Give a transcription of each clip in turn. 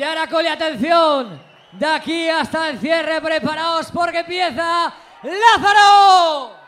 Y ahora, Coli, atención. De aquí hasta el cierre, preparaos porque empieza Lázaro.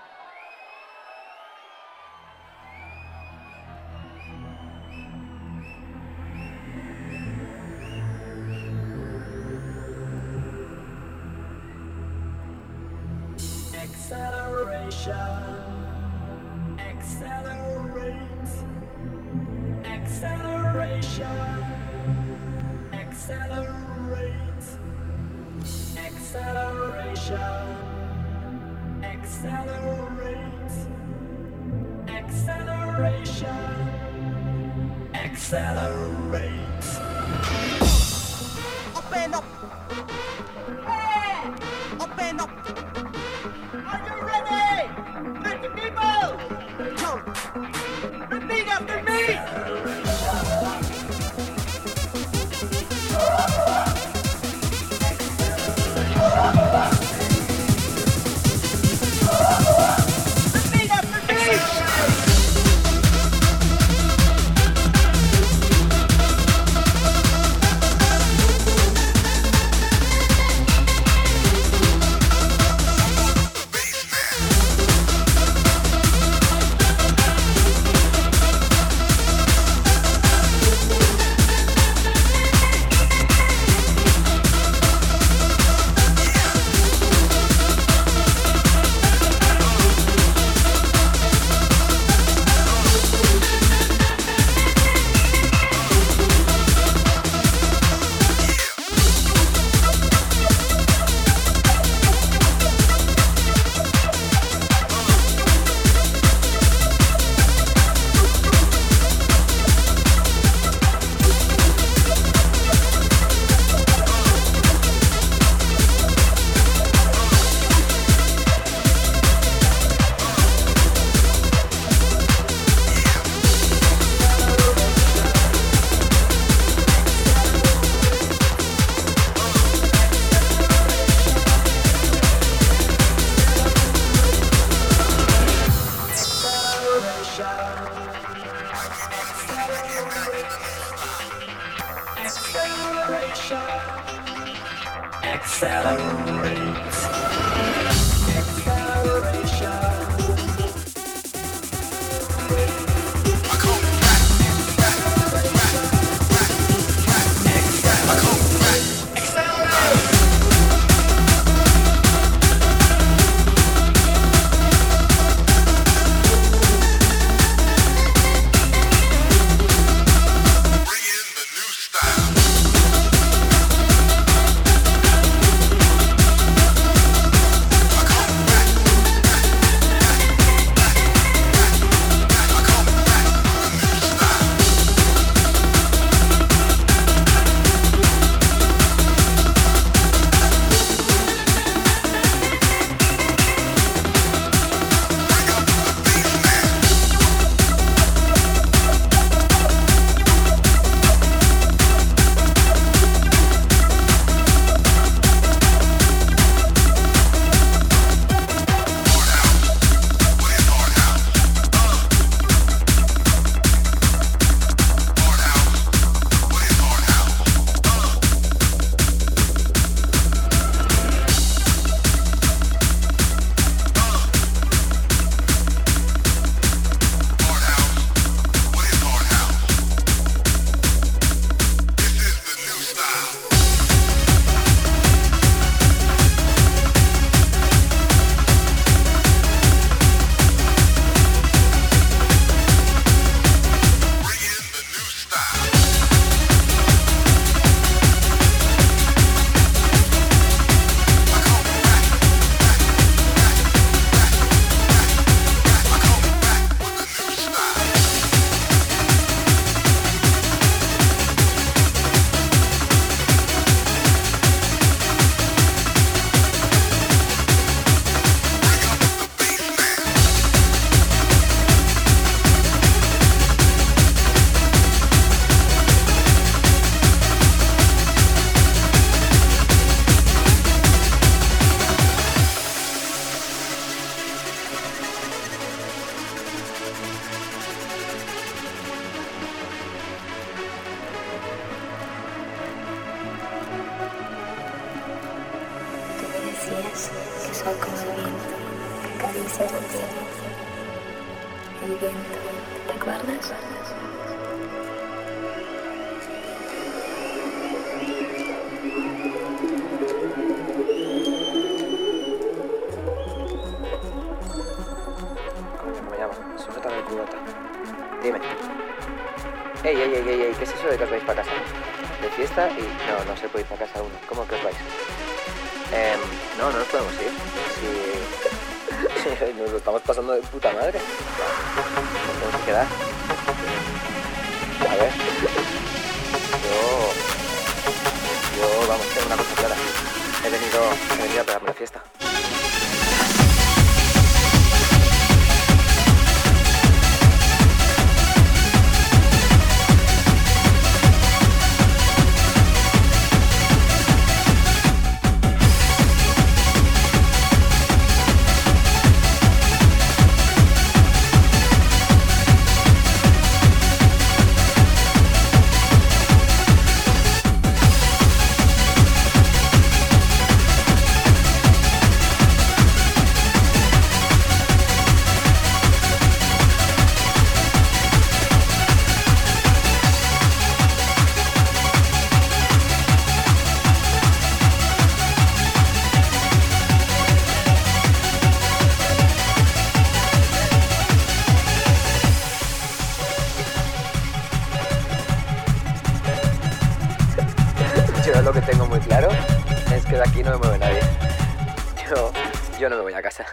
lo que tengo muy claro es que de aquí no me mueve nadie. Yo, yo no me voy a casa.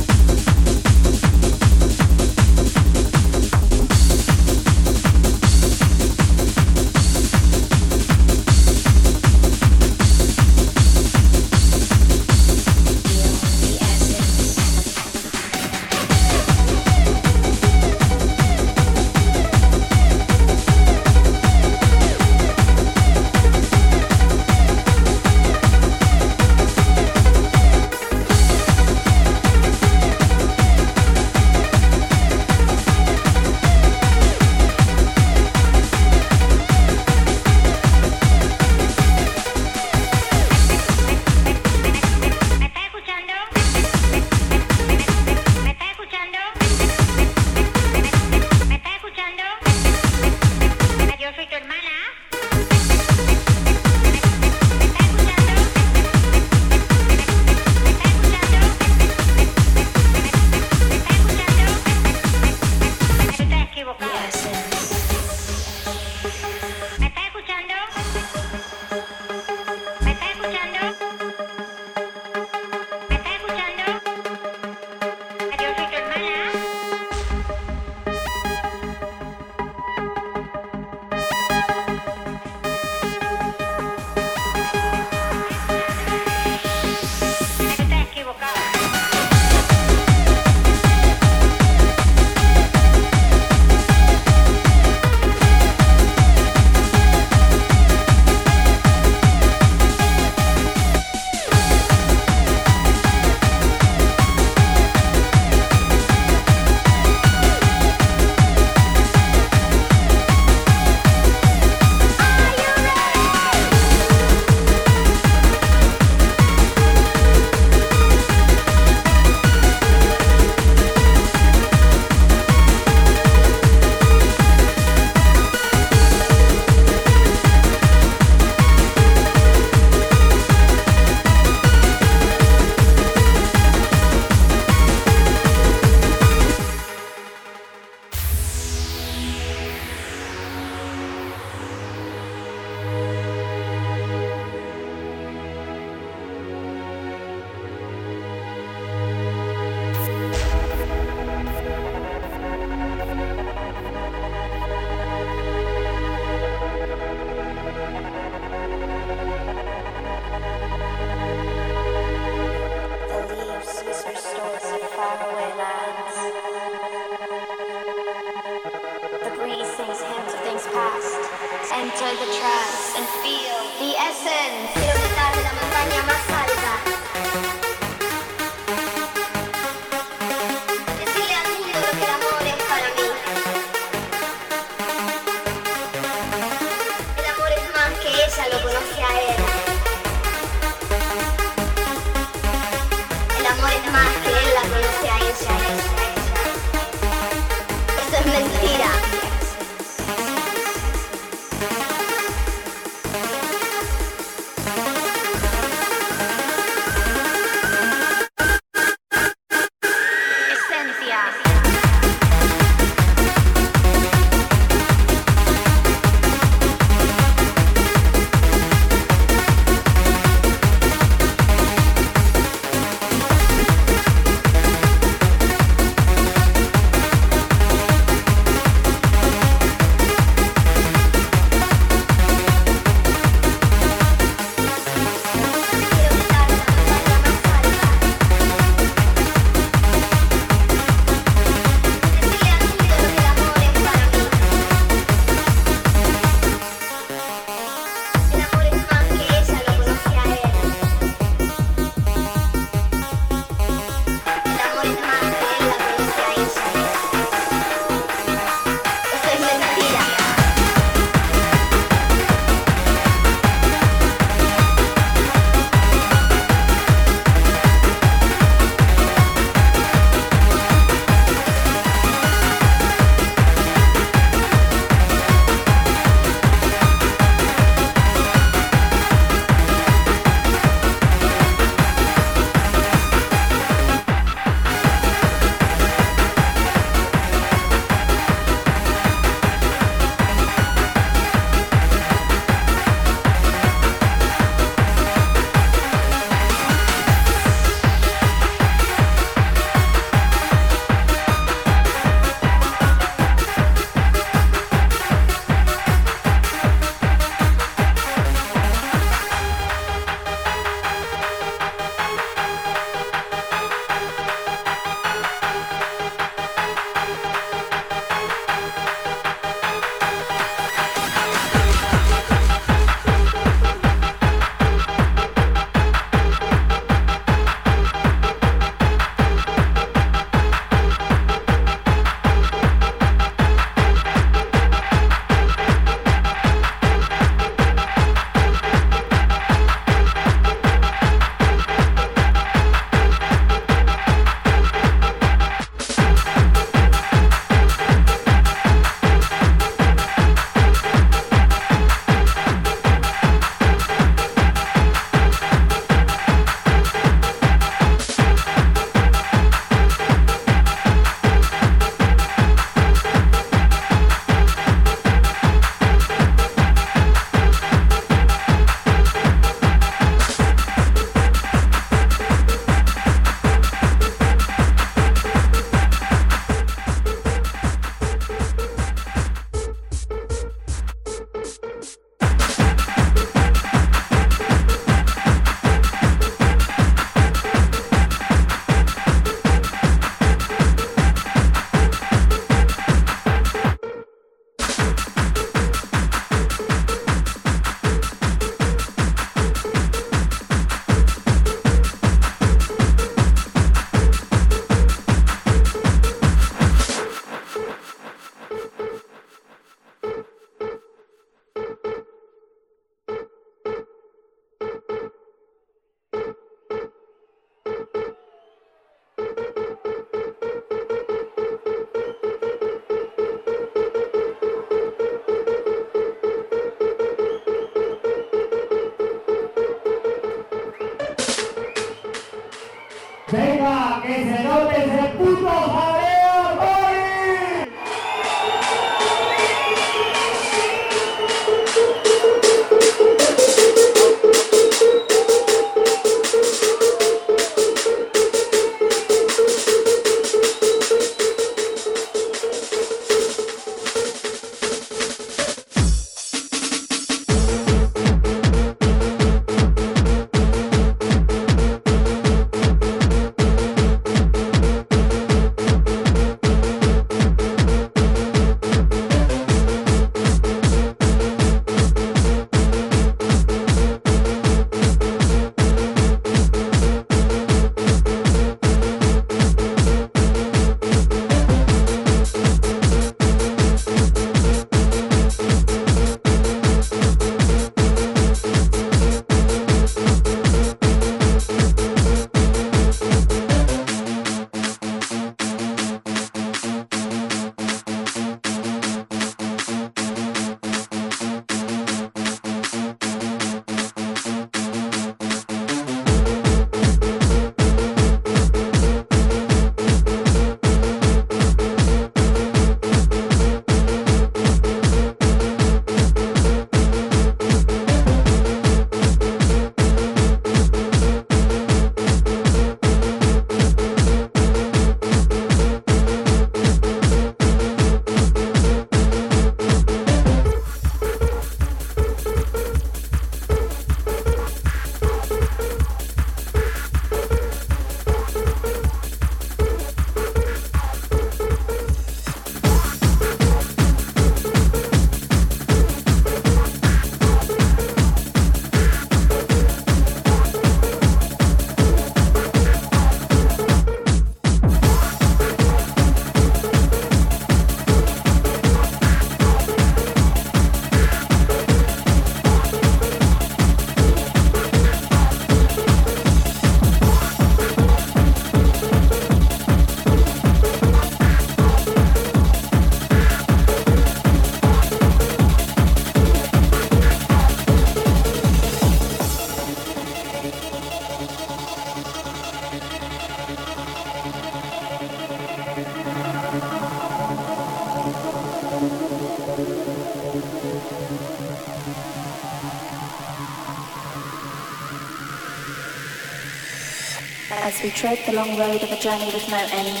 We tread the long road of a journey with no end,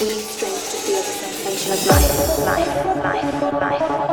we need strength to feel the sensation of life, life, life, life, life,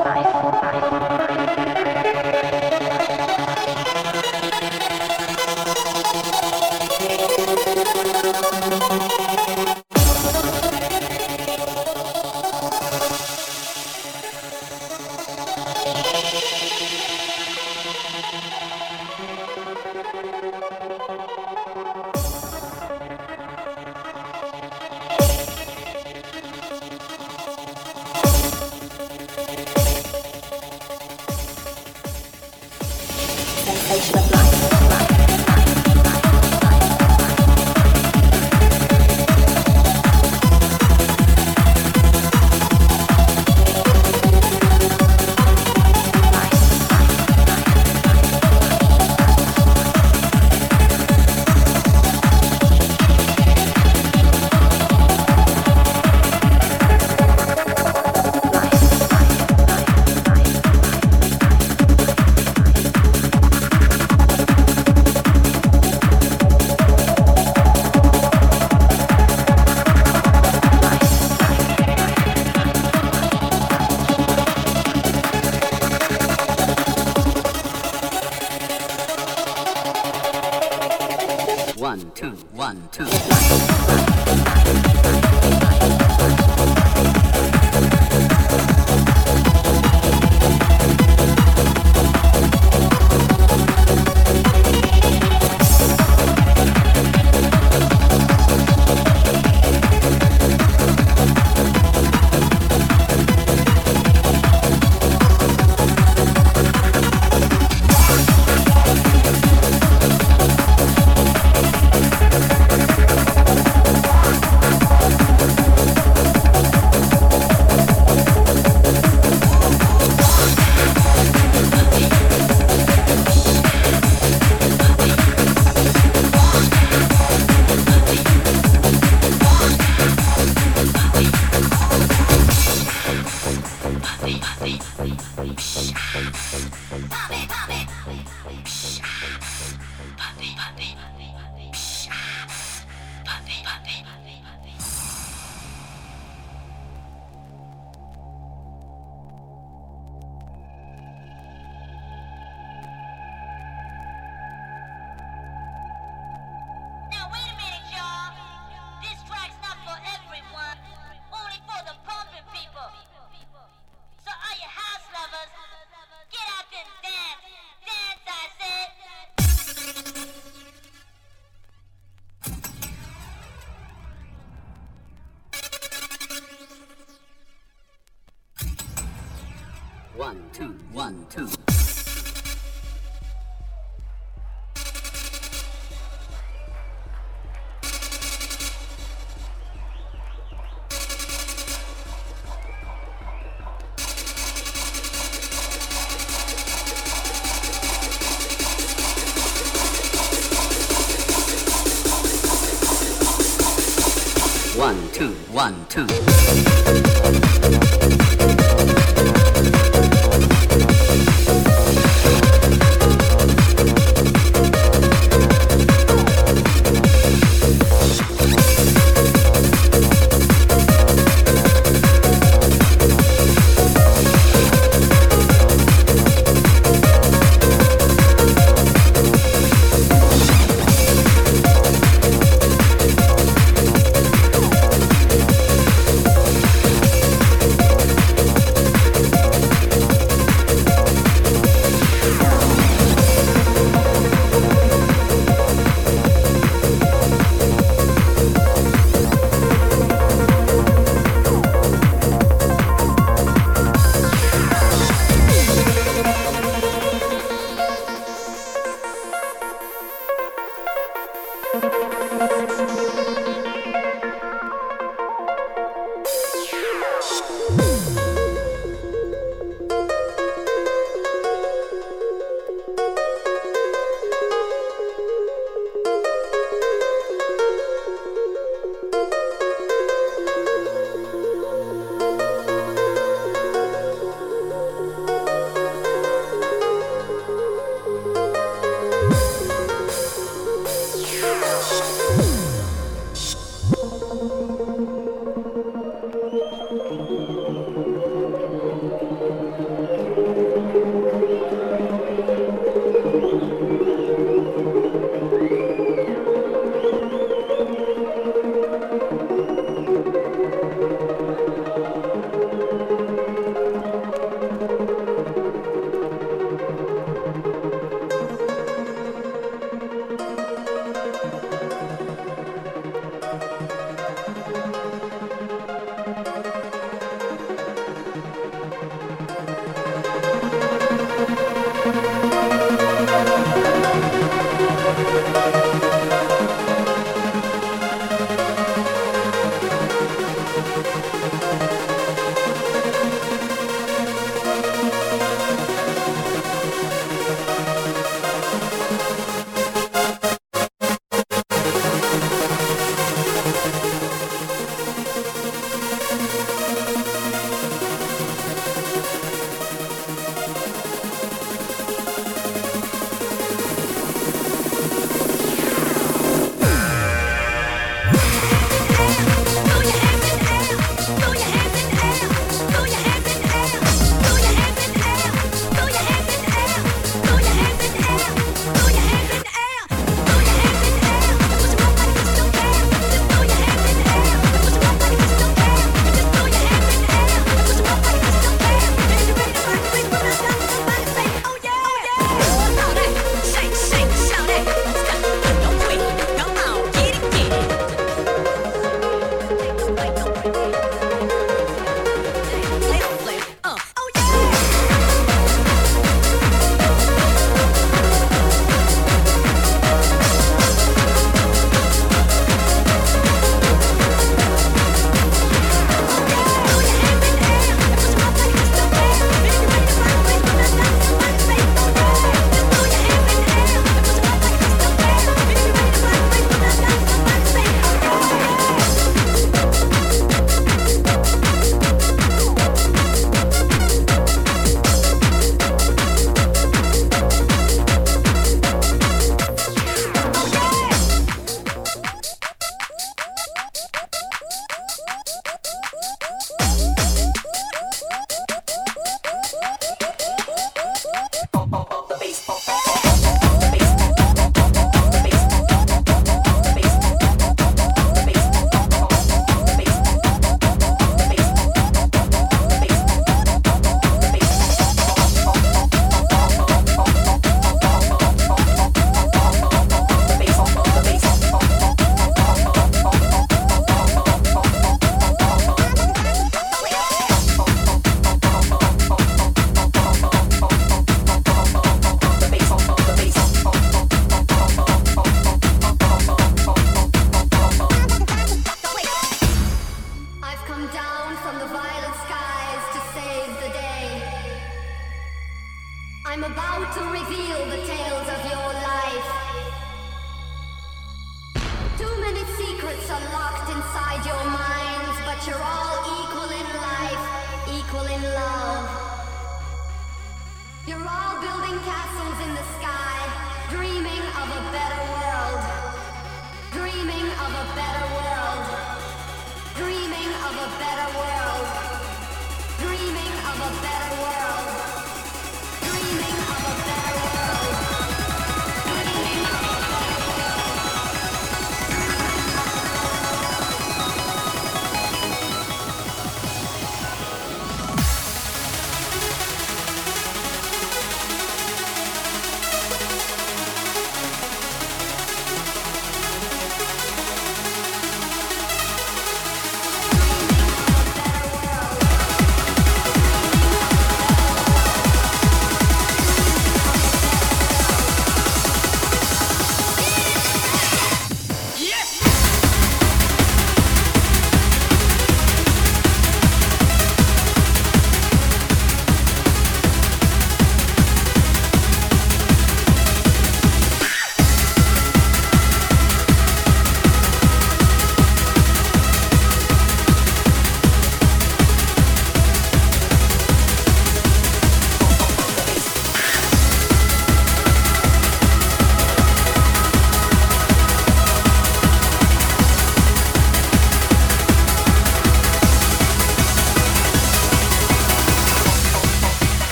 One, two, one, two.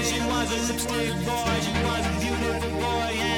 boy, she was a lipstick boy, she was a beautiful boy. Yeah.